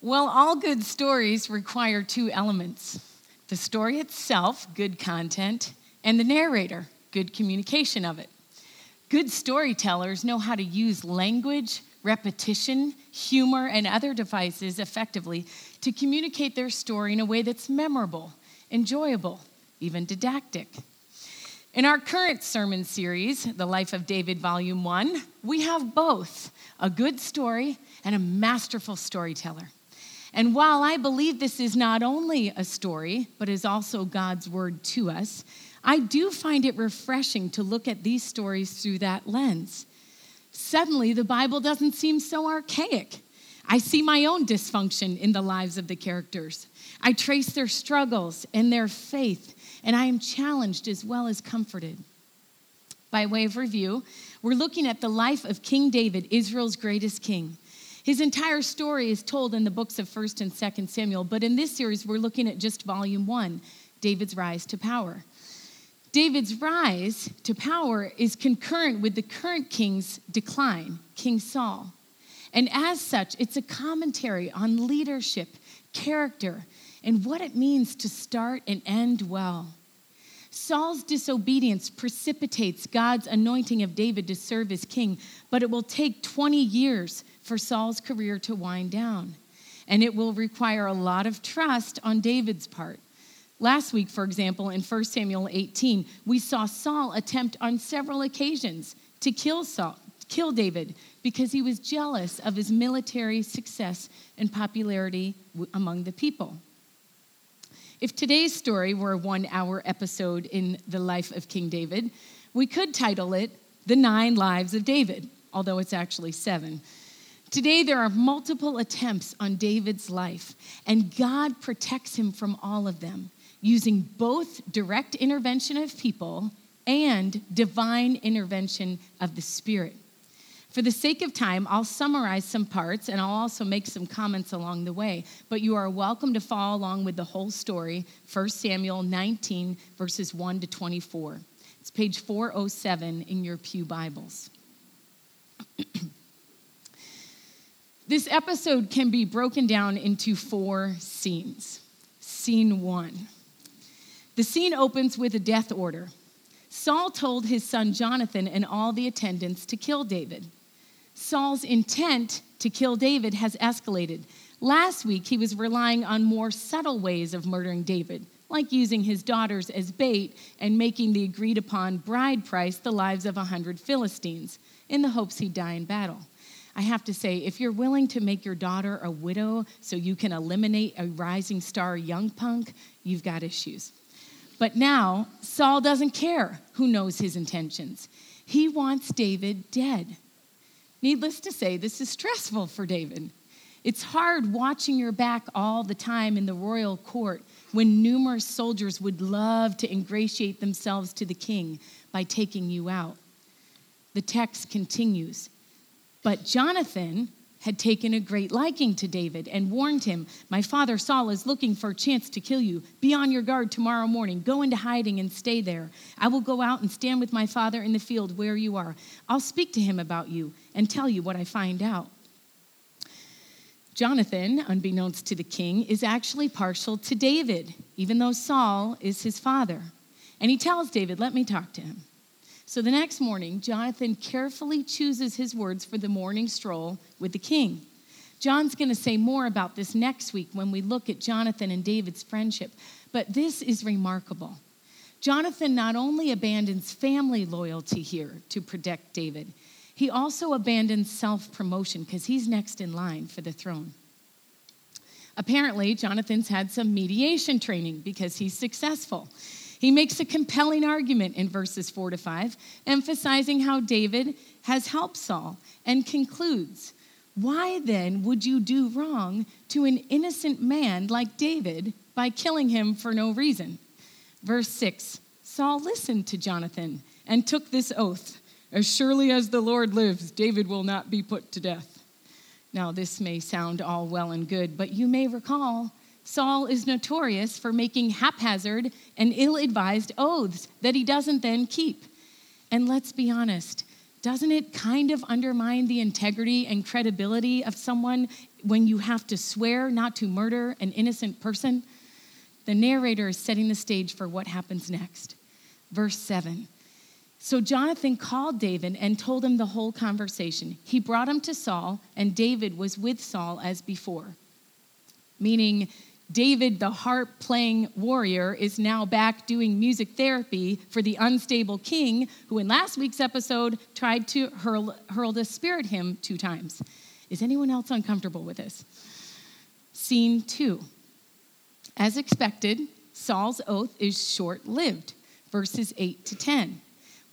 Well, all good stories require two elements the story itself, good content, and the narrator, good communication of it. Good storytellers know how to use language, repetition, humor, and other devices effectively to communicate their story in a way that's memorable, enjoyable, even didactic. In our current sermon series, The Life of David, Volume 1, we have both a good story and a masterful storyteller. And while I believe this is not only a story, but is also God's word to us, I do find it refreshing to look at these stories through that lens. Suddenly, the Bible doesn't seem so archaic. I see my own dysfunction in the lives of the characters. I trace their struggles and their faith, and I am challenged as well as comforted. By way of review, we're looking at the life of King David, Israel's greatest king. His entire story is told in the books of 1st and 2nd Samuel, but in this series, we're looking at just volume one David's rise to power. David's rise to power is concurrent with the current king's decline, King Saul. And as such, it's a commentary on leadership, character, and what it means to start and end well. Saul's disobedience precipitates God's anointing of David to serve as king, but it will take 20 years for Saul's career to wind down. And it will require a lot of trust on David's part. Last week, for example, in 1 Samuel 18, we saw Saul attempt on several occasions to kill Saul, kill David because he was jealous of his military success and popularity among the people. If today's story were a one hour episode in the life of King David, we could title it The Nine Lives of David, although it's actually seven. Today, there are multiple attempts on David's life, and God protects him from all of them using both direct intervention of people and divine intervention of the Spirit. For the sake of time, I'll summarize some parts and I'll also make some comments along the way. But you are welcome to follow along with the whole story, 1 Samuel 19, verses 1 to 24. It's page 407 in your Pew Bibles. this episode can be broken down into four scenes. Scene one the scene opens with a death order. Saul told his son Jonathan and all the attendants to kill David. Saul's intent to kill David has escalated. Last week, he was relying on more subtle ways of murdering David, like using his daughters as bait and making the agreed upon bride price the lives of a hundred Philistines, in the hopes he'd die in battle. I have to say, if you're willing to make your daughter a widow so you can eliminate a rising star young punk, you've got issues. But now, Saul doesn't care who knows his intentions. He wants David dead. Needless to say, this is stressful for David. It's hard watching your back all the time in the royal court when numerous soldiers would love to ingratiate themselves to the king by taking you out. The text continues. But Jonathan, had taken a great liking to David and warned him, My father Saul is looking for a chance to kill you. Be on your guard tomorrow morning. Go into hiding and stay there. I will go out and stand with my father in the field where you are. I'll speak to him about you and tell you what I find out. Jonathan, unbeknownst to the king, is actually partial to David, even though Saul is his father. And he tells David, Let me talk to him. So the next morning, Jonathan carefully chooses his words for the morning stroll with the king. John's going to say more about this next week when we look at Jonathan and David's friendship, but this is remarkable. Jonathan not only abandons family loyalty here to protect David, he also abandons self promotion because he's next in line for the throne. Apparently, Jonathan's had some mediation training because he's successful. He makes a compelling argument in verses 4 to 5, emphasizing how David has helped Saul, and concludes Why then would you do wrong to an innocent man like David by killing him for no reason? Verse 6 Saul listened to Jonathan and took this oath As surely as the Lord lives, David will not be put to death. Now, this may sound all well and good, but you may recall Saul is notorious for making haphazard and ill advised oaths that he doesn't then keep. And let's be honest, doesn't it kind of undermine the integrity and credibility of someone when you have to swear not to murder an innocent person? The narrator is setting the stage for what happens next. Verse 7. So Jonathan called David and told him the whole conversation. He brought him to Saul, and David was with Saul as before. Meaning, David, the harp playing warrior, is now back doing music therapy for the unstable king, who in last week's episode tried to hurl, hurl the spirit hymn two times. Is anyone else uncomfortable with this? Scene two. As expected, Saul's oath is short lived, verses 8 to 10.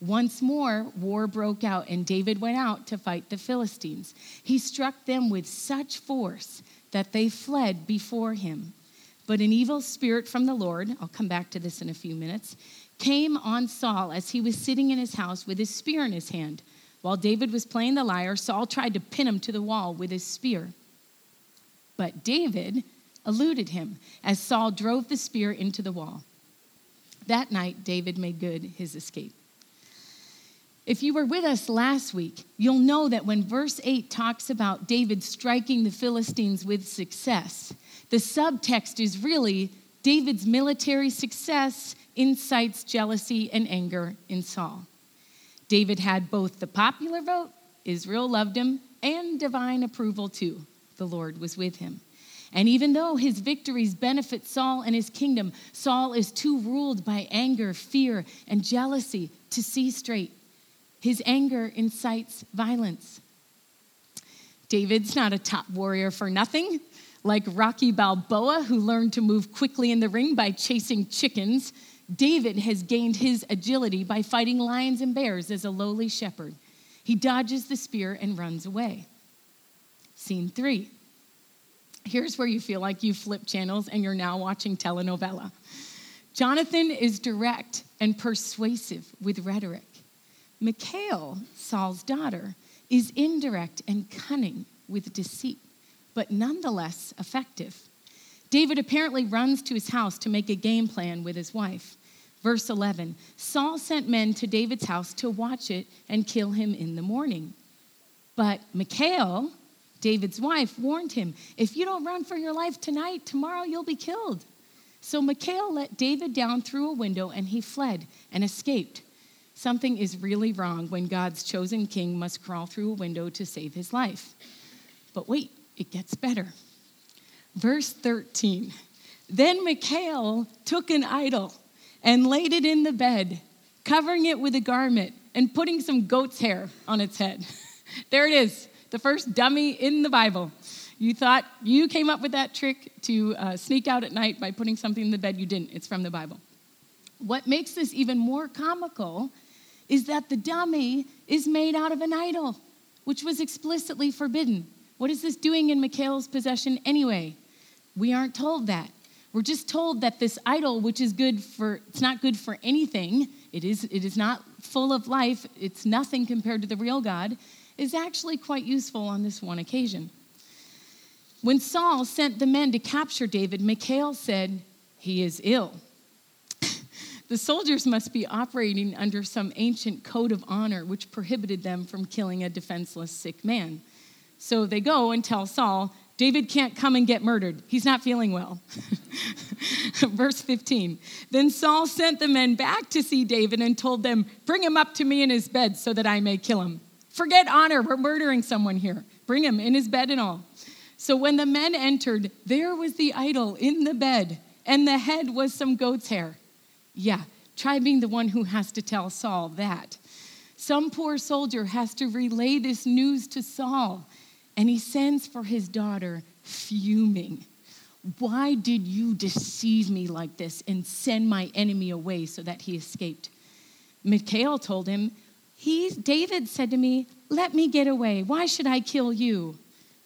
Once more, war broke out, and David went out to fight the Philistines. He struck them with such force that they fled before him. But an evil spirit from the Lord, I'll come back to this in a few minutes, came on Saul as he was sitting in his house with his spear in his hand. While David was playing the lyre, Saul tried to pin him to the wall with his spear. But David eluded him as Saul drove the spear into the wall. That night, David made good his escape. If you were with us last week, you'll know that when verse 8 talks about David striking the Philistines with success, the subtext is really David's military success incites jealousy and anger in Saul. David had both the popular vote, Israel loved him, and divine approval too. The Lord was with him. And even though his victories benefit Saul and his kingdom, Saul is too ruled by anger, fear, and jealousy to see straight. His anger incites violence. David's not a top warrior for nothing. Like Rocky Balboa, who learned to move quickly in the ring by chasing chickens, David has gained his agility by fighting lions and bears as a lowly shepherd. He dodges the spear and runs away. Scene three. Here's where you feel like you flip channels and you're now watching telenovela. Jonathan is direct and persuasive with rhetoric. Michal, Saul's daughter, is indirect and cunning with deceit but nonetheless effective. David apparently runs to his house to make a game plan with his wife. Verse 11 Saul sent men to David's house to watch it and kill him in the morning. But Michal, David's wife, warned him if you don't run for your life tonight, tomorrow you'll be killed. So Michal let David down through a window and he fled and escaped. Something is really wrong when God's chosen king must crawl through a window to save his life. But wait, it gets better. Verse 13 Then Michal took an idol and laid it in the bed, covering it with a garment and putting some goat's hair on its head. there it is, the first dummy in the Bible. You thought you came up with that trick to uh, sneak out at night by putting something in the bed. You didn't, it's from the Bible. What makes this even more comical is that the dummy is made out of an idol, which was explicitly forbidden. What is this doing in Michal's possession anyway? We aren't told that. We're just told that this idol, which is good for, it's not good for anything, it is, it is not full of life, it's nothing compared to the real God, is actually quite useful on this one occasion. When Saul sent the men to capture David, Michal said, He is ill. the soldiers must be operating under some ancient code of honor which prohibited them from killing a defenseless sick man. So they go and tell Saul, David can't come and get murdered. He's not feeling well. Verse 15. Then Saul sent the men back to see David and told them, Bring him up to me in his bed so that I may kill him. Forget honor. We're murdering someone here. Bring him in his bed and all. So when the men entered, there was the idol in the bed, and the head was some goat's hair. Yeah, try being the one who has to tell Saul that. Some poor soldier has to relay this news to Saul and he sends for his daughter, fuming. Why did you deceive me like this and send my enemy away so that he escaped? Michal told him, he, David said to me, Let me get away. Why should I kill you?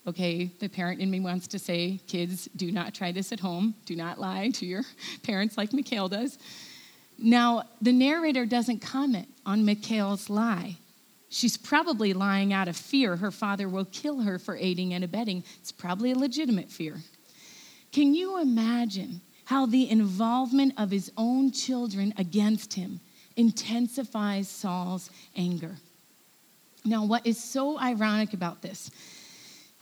Okay, the parent in me wants to say, Kids, do not try this at home. Do not lie to your parents like Michal does. Now, the narrator doesn't comment on Michal's lie. She's probably lying out of fear her father will kill her for aiding and abetting. It's probably a legitimate fear. Can you imagine how the involvement of his own children against him intensifies Saul's anger? Now, what is so ironic about this,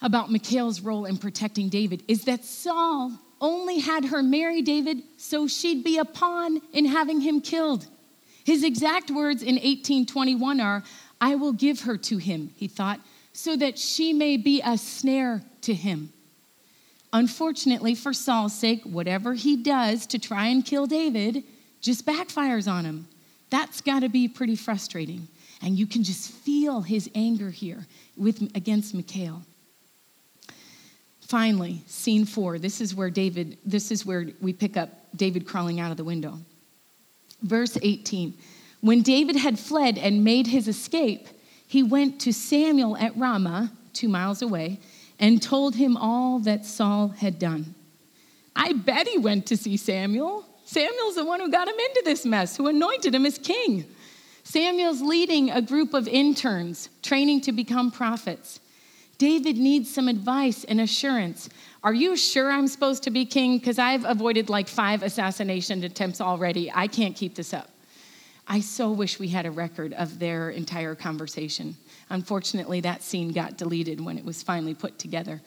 about Michal's role in protecting David, is that Saul only had her marry David so she'd be a pawn in having him killed. His exact words in 1821 are, I will give her to him, he thought, so that she may be a snare to him. Unfortunately, for Saul's sake, whatever he does to try and kill David just backfires on him. That's got to be pretty frustrating. And you can just feel his anger here with, against Michal. Finally, scene four. This is where David, this is where we pick up David crawling out of the window. Verse 18. When David had fled and made his escape, he went to Samuel at Ramah, two miles away, and told him all that Saul had done. I bet he went to see Samuel. Samuel's the one who got him into this mess, who anointed him as king. Samuel's leading a group of interns, training to become prophets. David needs some advice and assurance. Are you sure I'm supposed to be king? Because I've avoided like five assassination attempts already. I can't keep this up. I so wish we had a record of their entire conversation. Unfortunately, that scene got deleted when it was finally put together.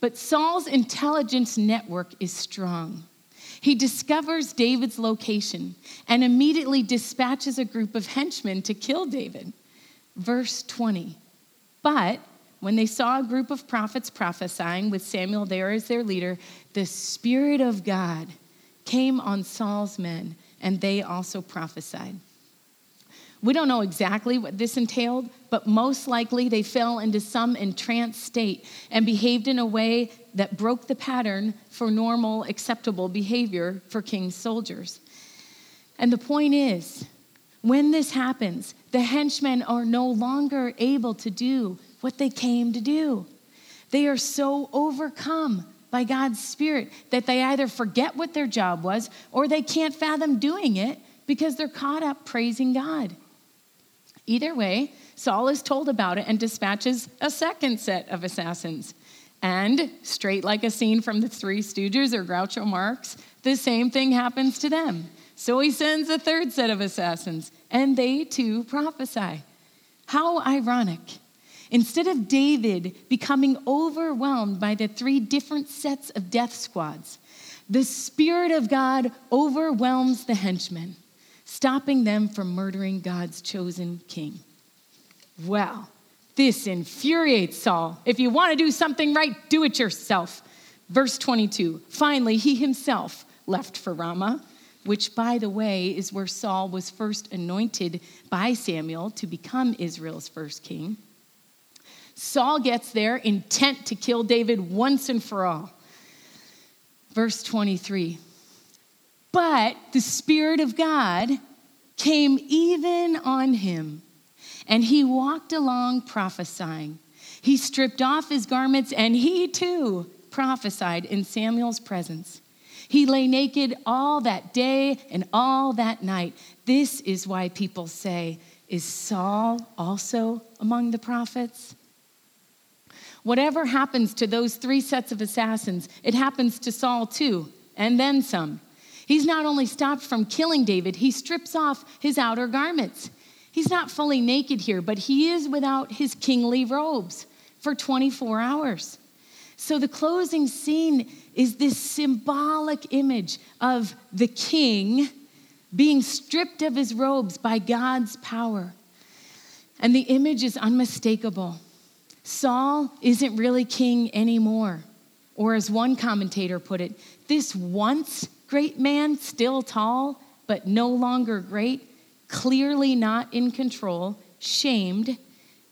But Saul's intelligence network is strong. He discovers David's location and immediately dispatches a group of henchmen to kill David. Verse 20. But when they saw a group of prophets prophesying with Samuel there as their leader, the Spirit of God came on Saul's men, and they also prophesied. We don't know exactly what this entailed, but most likely they fell into some entranced state and behaved in a way that broke the pattern for normal, acceptable behavior for king's soldiers. And the point is, when this happens, the henchmen are no longer able to do what they came to do. They are so overcome by God's Spirit that they either forget what their job was or they can't fathom doing it because they're caught up praising God. Either way, Saul is told about it and dispatches a second set of assassins. And, straight like a scene from the Three Stooges or Groucho Marx, the same thing happens to them. So he sends a third set of assassins, and they too prophesy. How ironic. Instead of David becoming overwhelmed by the three different sets of death squads, the Spirit of God overwhelms the henchmen stopping them from murdering God's chosen king. Well, this infuriates Saul. If you want to do something right, do it yourself. Verse 22 Finally, he himself left for Ramah, which, by the way, is where Saul was first anointed by Samuel to become Israel's first king. Saul gets there intent to kill David once and for all. Verse 23 but the Spirit of God came even on him, and he walked along prophesying. He stripped off his garments, and he too prophesied in Samuel's presence. He lay naked all that day and all that night. This is why people say, Is Saul also among the prophets? Whatever happens to those three sets of assassins, it happens to Saul too, and then some. He's not only stopped from killing David, he strips off his outer garments. He's not fully naked here, but he is without his kingly robes for 24 hours. So the closing scene is this symbolic image of the king being stripped of his robes by God's power. And the image is unmistakable. Saul isn't really king anymore. Or, as one commentator put it, this once great man, still tall, but no longer great, clearly not in control, shamed,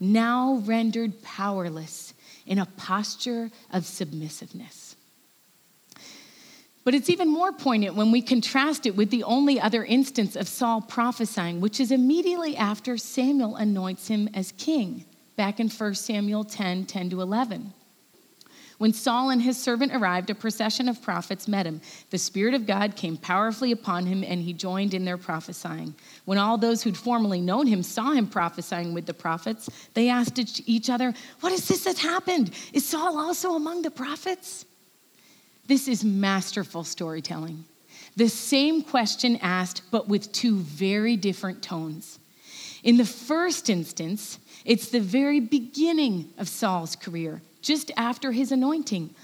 now rendered powerless in a posture of submissiveness. But it's even more poignant when we contrast it with the only other instance of Saul prophesying, which is immediately after Samuel anoints him as king, back in 1 Samuel 10 10 to 11. When Saul and his servant arrived, a procession of prophets met him. The Spirit of God came powerfully upon him, and he joined in their prophesying. When all those who'd formerly known him saw him prophesying with the prophets, they asked each other, What is this that happened? Is Saul also among the prophets? This is masterful storytelling. The same question asked, but with two very different tones. In the first instance, it's the very beginning of Saul's career, just after his anointing.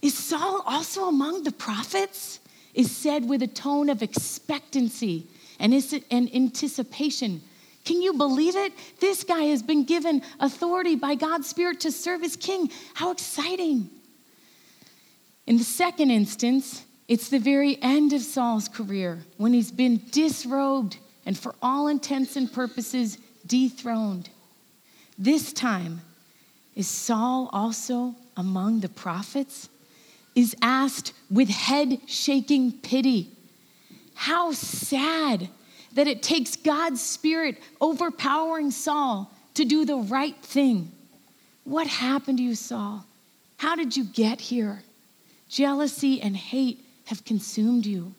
Is Saul also among the prophets? Is said with a tone of expectancy and anticipation. Can you believe it? This guy has been given authority by God's Spirit to serve his king. How exciting! In the second instance, it's the very end of Saul's career when he's been disrobed and, for all intents and purposes, dethroned. This time, is Saul also among the prophets? Is asked with head shaking pity. How sad that it takes God's Spirit overpowering Saul to do the right thing. What happened to you, Saul? How did you get here? Jealousy and hate have consumed you.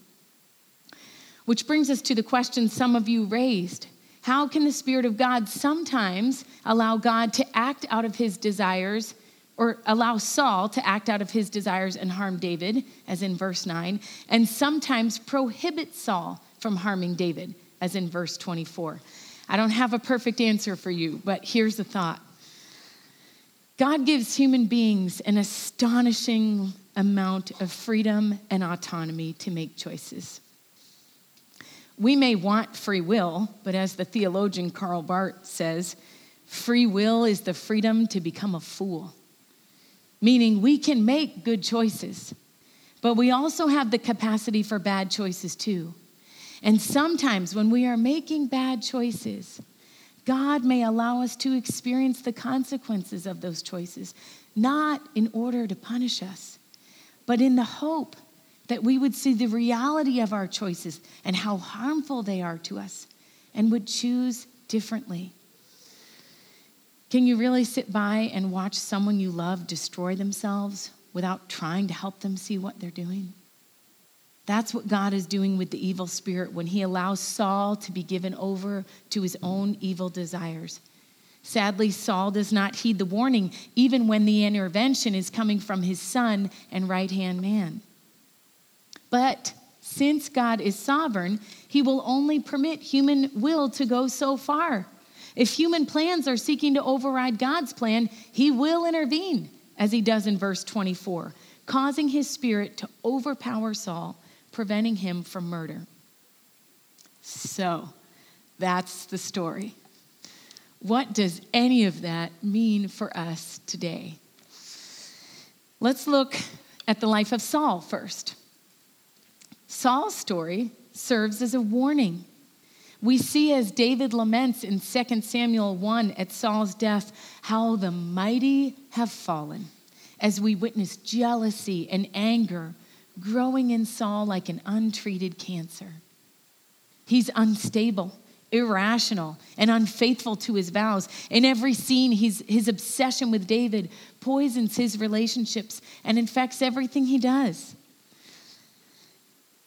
Which brings us to the question some of you raised. How can the Spirit of God sometimes allow God to act out of his desires or allow Saul to act out of his desires and harm David, as in verse 9, and sometimes prohibit Saul from harming David, as in verse 24? I don't have a perfect answer for you, but here's the thought God gives human beings an astonishing amount of freedom and autonomy to make choices. We may want free will, but as the theologian Karl Barth says, free will is the freedom to become a fool. Meaning we can make good choices, but we also have the capacity for bad choices too. And sometimes when we are making bad choices, God may allow us to experience the consequences of those choices, not in order to punish us, but in the hope that we would see the reality of our choices and how harmful they are to us and would choose differently. Can you really sit by and watch someone you love destroy themselves without trying to help them see what they're doing? That's what God is doing with the evil spirit when he allows Saul to be given over to his own evil desires. Sadly, Saul does not heed the warning, even when the intervention is coming from his son and right hand man. But since God is sovereign, he will only permit human will to go so far. If human plans are seeking to override God's plan, he will intervene, as he does in verse 24, causing his spirit to overpower Saul, preventing him from murder. So, that's the story. What does any of that mean for us today? Let's look at the life of Saul first. Saul's story serves as a warning. We see as David laments in 2 Samuel 1 at Saul's death how the mighty have fallen, as we witness jealousy and anger growing in Saul like an untreated cancer. He's unstable irrational and unfaithful to his vows. In every scene, he's, his obsession with David poisons his relationships and infects everything he does.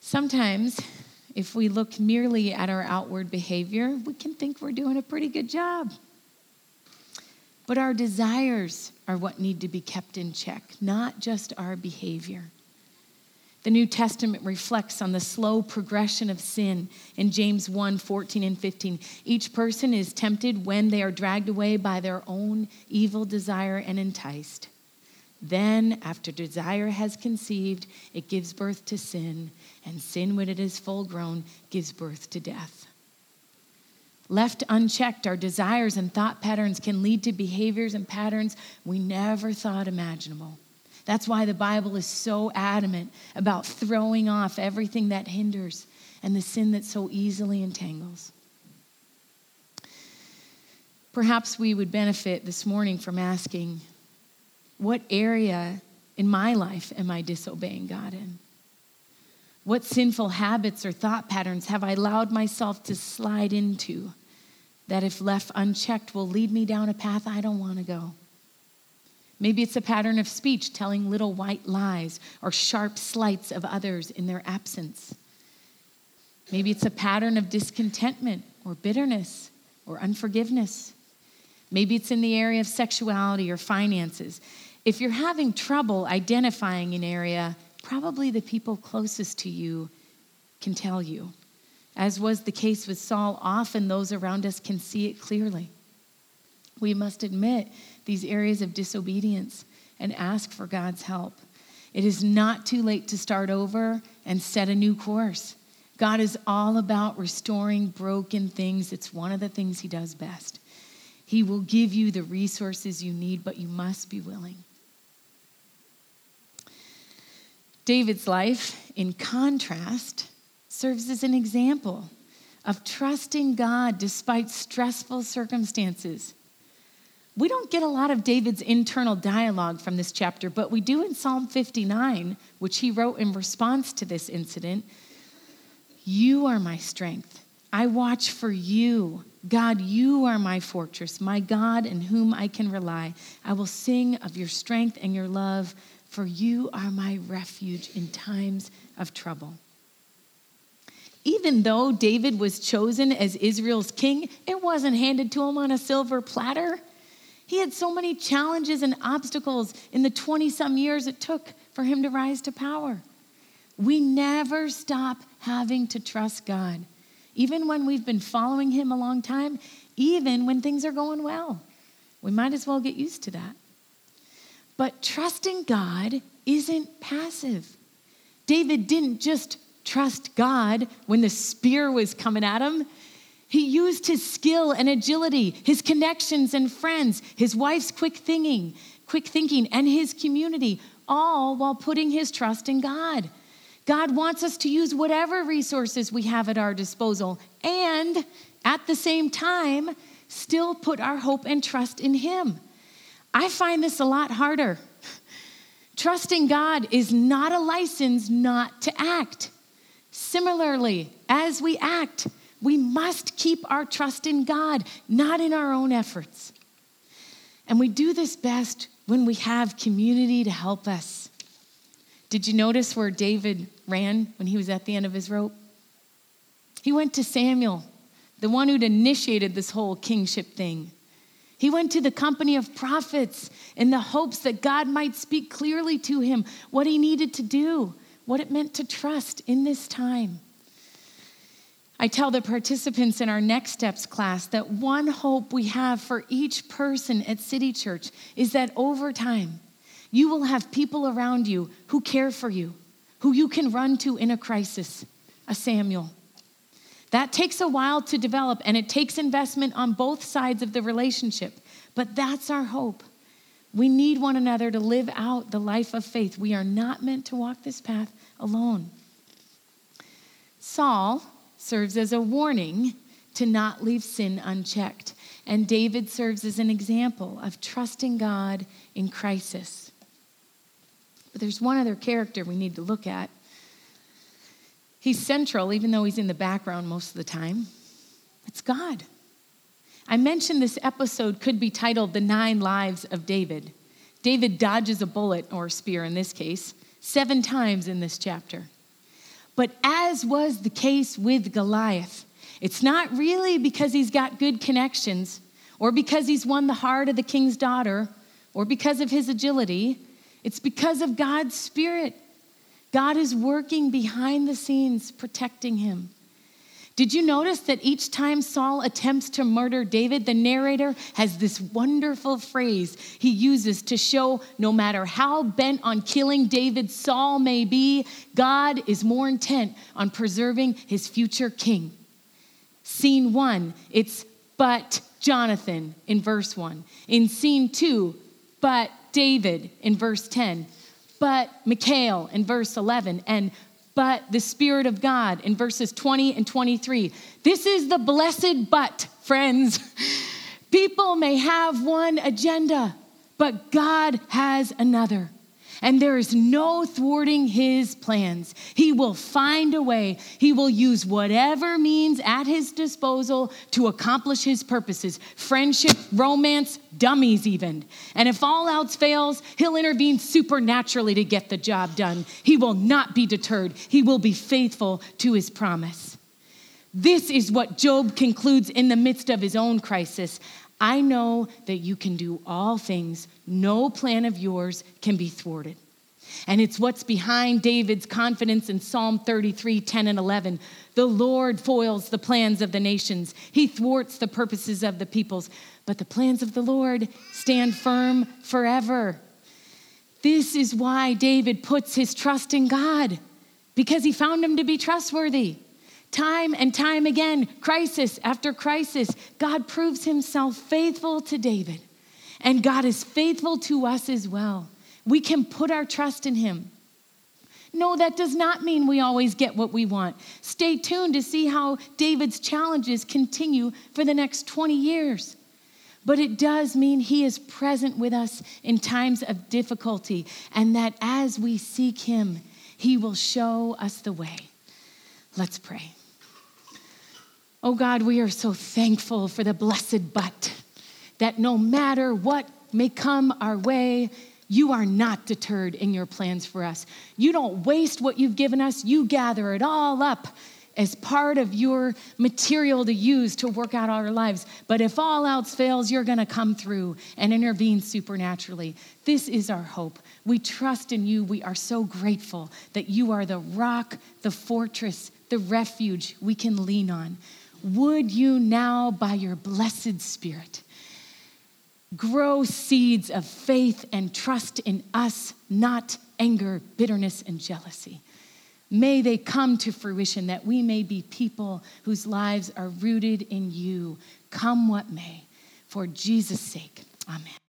Sometimes, if we look merely at our outward behavior, we can think we're doing a pretty good job. But our desires are what need to be kept in check, not just our behavior. The New Testament reflects on the slow progression of sin in James 1 14 and 15. Each person is tempted when they are dragged away by their own evil desire and enticed. Then, after desire has conceived, it gives birth to sin, and sin, when it is full grown, gives birth to death. Left unchecked, our desires and thought patterns can lead to behaviors and patterns we never thought imaginable. That's why the Bible is so adamant about throwing off everything that hinders and the sin that so easily entangles. Perhaps we would benefit this morning from asking, what area in my life am I disobeying God in? What sinful habits or thought patterns have I allowed myself to slide into that, if left unchecked, will lead me down a path I don't want to go? Maybe it's a pattern of speech, telling little white lies or sharp slights of others in their absence. Maybe it's a pattern of discontentment or bitterness or unforgiveness. Maybe it's in the area of sexuality or finances. If you're having trouble identifying an area, probably the people closest to you can tell you. As was the case with Saul, often those around us can see it clearly. We must admit these areas of disobedience and ask for God's help. It is not too late to start over and set a new course. God is all about restoring broken things. It's one of the things He does best. He will give you the resources you need, but you must be willing. David's life, in contrast, serves as an example of trusting God despite stressful circumstances. We don't get a lot of David's internal dialogue from this chapter, but we do in Psalm 59, which he wrote in response to this incident. You are my strength. I watch for you. God, you are my fortress, my God in whom I can rely. I will sing of your strength and your love, for you are my refuge in times of trouble. Even though David was chosen as Israel's king, it wasn't handed to him on a silver platter. He had so many challenges and obstacles in the 20 some years it took for him to rise to power. We never stop having to trust God, even when we've been following Him a long time, even when things are going well. We might as well get used to that. But trusting God isn't passive. David didn't just trust God when the spear was coming at him. He used his skill and agility, his connections and friends, his wife's quick thinking, quick thinking, and his community, all while putting his trust in God. God wants us to use whatever resources we have at our disposal and at the same time still put our hope and trust in Him. I find this a lot harder. Trusting God is not a license not to act. Similarly, as we act, we must keep our trust in God, not in our own efforts. And we do this best when we have community to help us. Did you notice where David ran when he was at the end of his rope? He went to Samuel, the one who'd initiated this whole kingship thing. He went to the company of prophets in the hopes that God might speak clearly to him what he needed to do, what it meant to trust in this time. I tell the participants in our Next Steps class that one hope we have for each person at City Church is that over time, you will have people around you who care for you, who you can run to in a crisis, a Samuel. That takes a while to develop and it takes investment on both sides of the relationship, but that's our hope. We need one another to live out the life of faith. We are not meant to walk this path alone. Saul serves as a warning to not leave sin unchecked, and David serves as an example of trusting God in crisis. But there's one other character we need to look at. He's central, even though he's in the background most of the time. It's God. I mentioned this episode could be titled The Nine Lives of David. David dodges a bullet, or spear in this case, seven times in this chapter. But as was the case with Goliath, it's not really because he's got good connections, or because he's won the heart of the king's daughter, or because of his agility. It's because of God's Spirit. God is working behind the scenes, protecting him. Did you notice that each time Saul attempts to murder David, the narrator has this wonderful phrase he uses to show no matter how bent on killing David Saul may be, God is more intent on preserving his future king. Scene one, it's but Jonathan in verse one. In scene two, but David in verse 10, but Michal in verse 11, and but the Spirit of God in verses 20 and 23. This is the blessed but, friends. People may have one agenda, but God has another and there is no thwarting his plans. He will find a way. He will use whatever means at his disposal to accomplish his purposes friendship, romance, dummies, even. And if all else fails, he'll intervene supernaturally to get the job done. He will not be deterred, he will be faithful to his promise. This is what Job concludes in the midst of his own crisis. I know that you can do all things. No plan of yours can be thwarted. And it's what's behind David's confidence in Psalm 33 10 and 11. The Lord foils the plans of the nations, He thwarts the purposes of the peoples, but the plans of the Lord stand firm forever. This is why David puts his trust in God, because he found him to be trustworthy. Time and time again, crisis after crisis, God proves himself faithful to David, and God is faithful to us as well. We can put our trust in him. No, that does not mean we always get what we want. Stay tuned to see how David's challenges continue for the next 20 years. But it does mean he is present with us in times of difficulty, and that as we seek him, he will show us the way. Let's pray. Oh God, we are so thankful for the blessed but, that no matter what may come our way, you are not deterred in your plans for us. You don't waste what you've given us, you gather it all up as part of your material to use to work out our lives. But if all else fails, you're going to come through and intervene supernaturally. This is our hope. We trust in you. We are so grateful that you are the rock, the fortress, the refuge we can lean on. Would you now, by your blessed Spirit, grow seeds of faith and trust in us, not anger, bitterness, and jealousy. May they come to fruition that we may be people whose lives are rooted in you, come what may. For Jesus' sake, amen.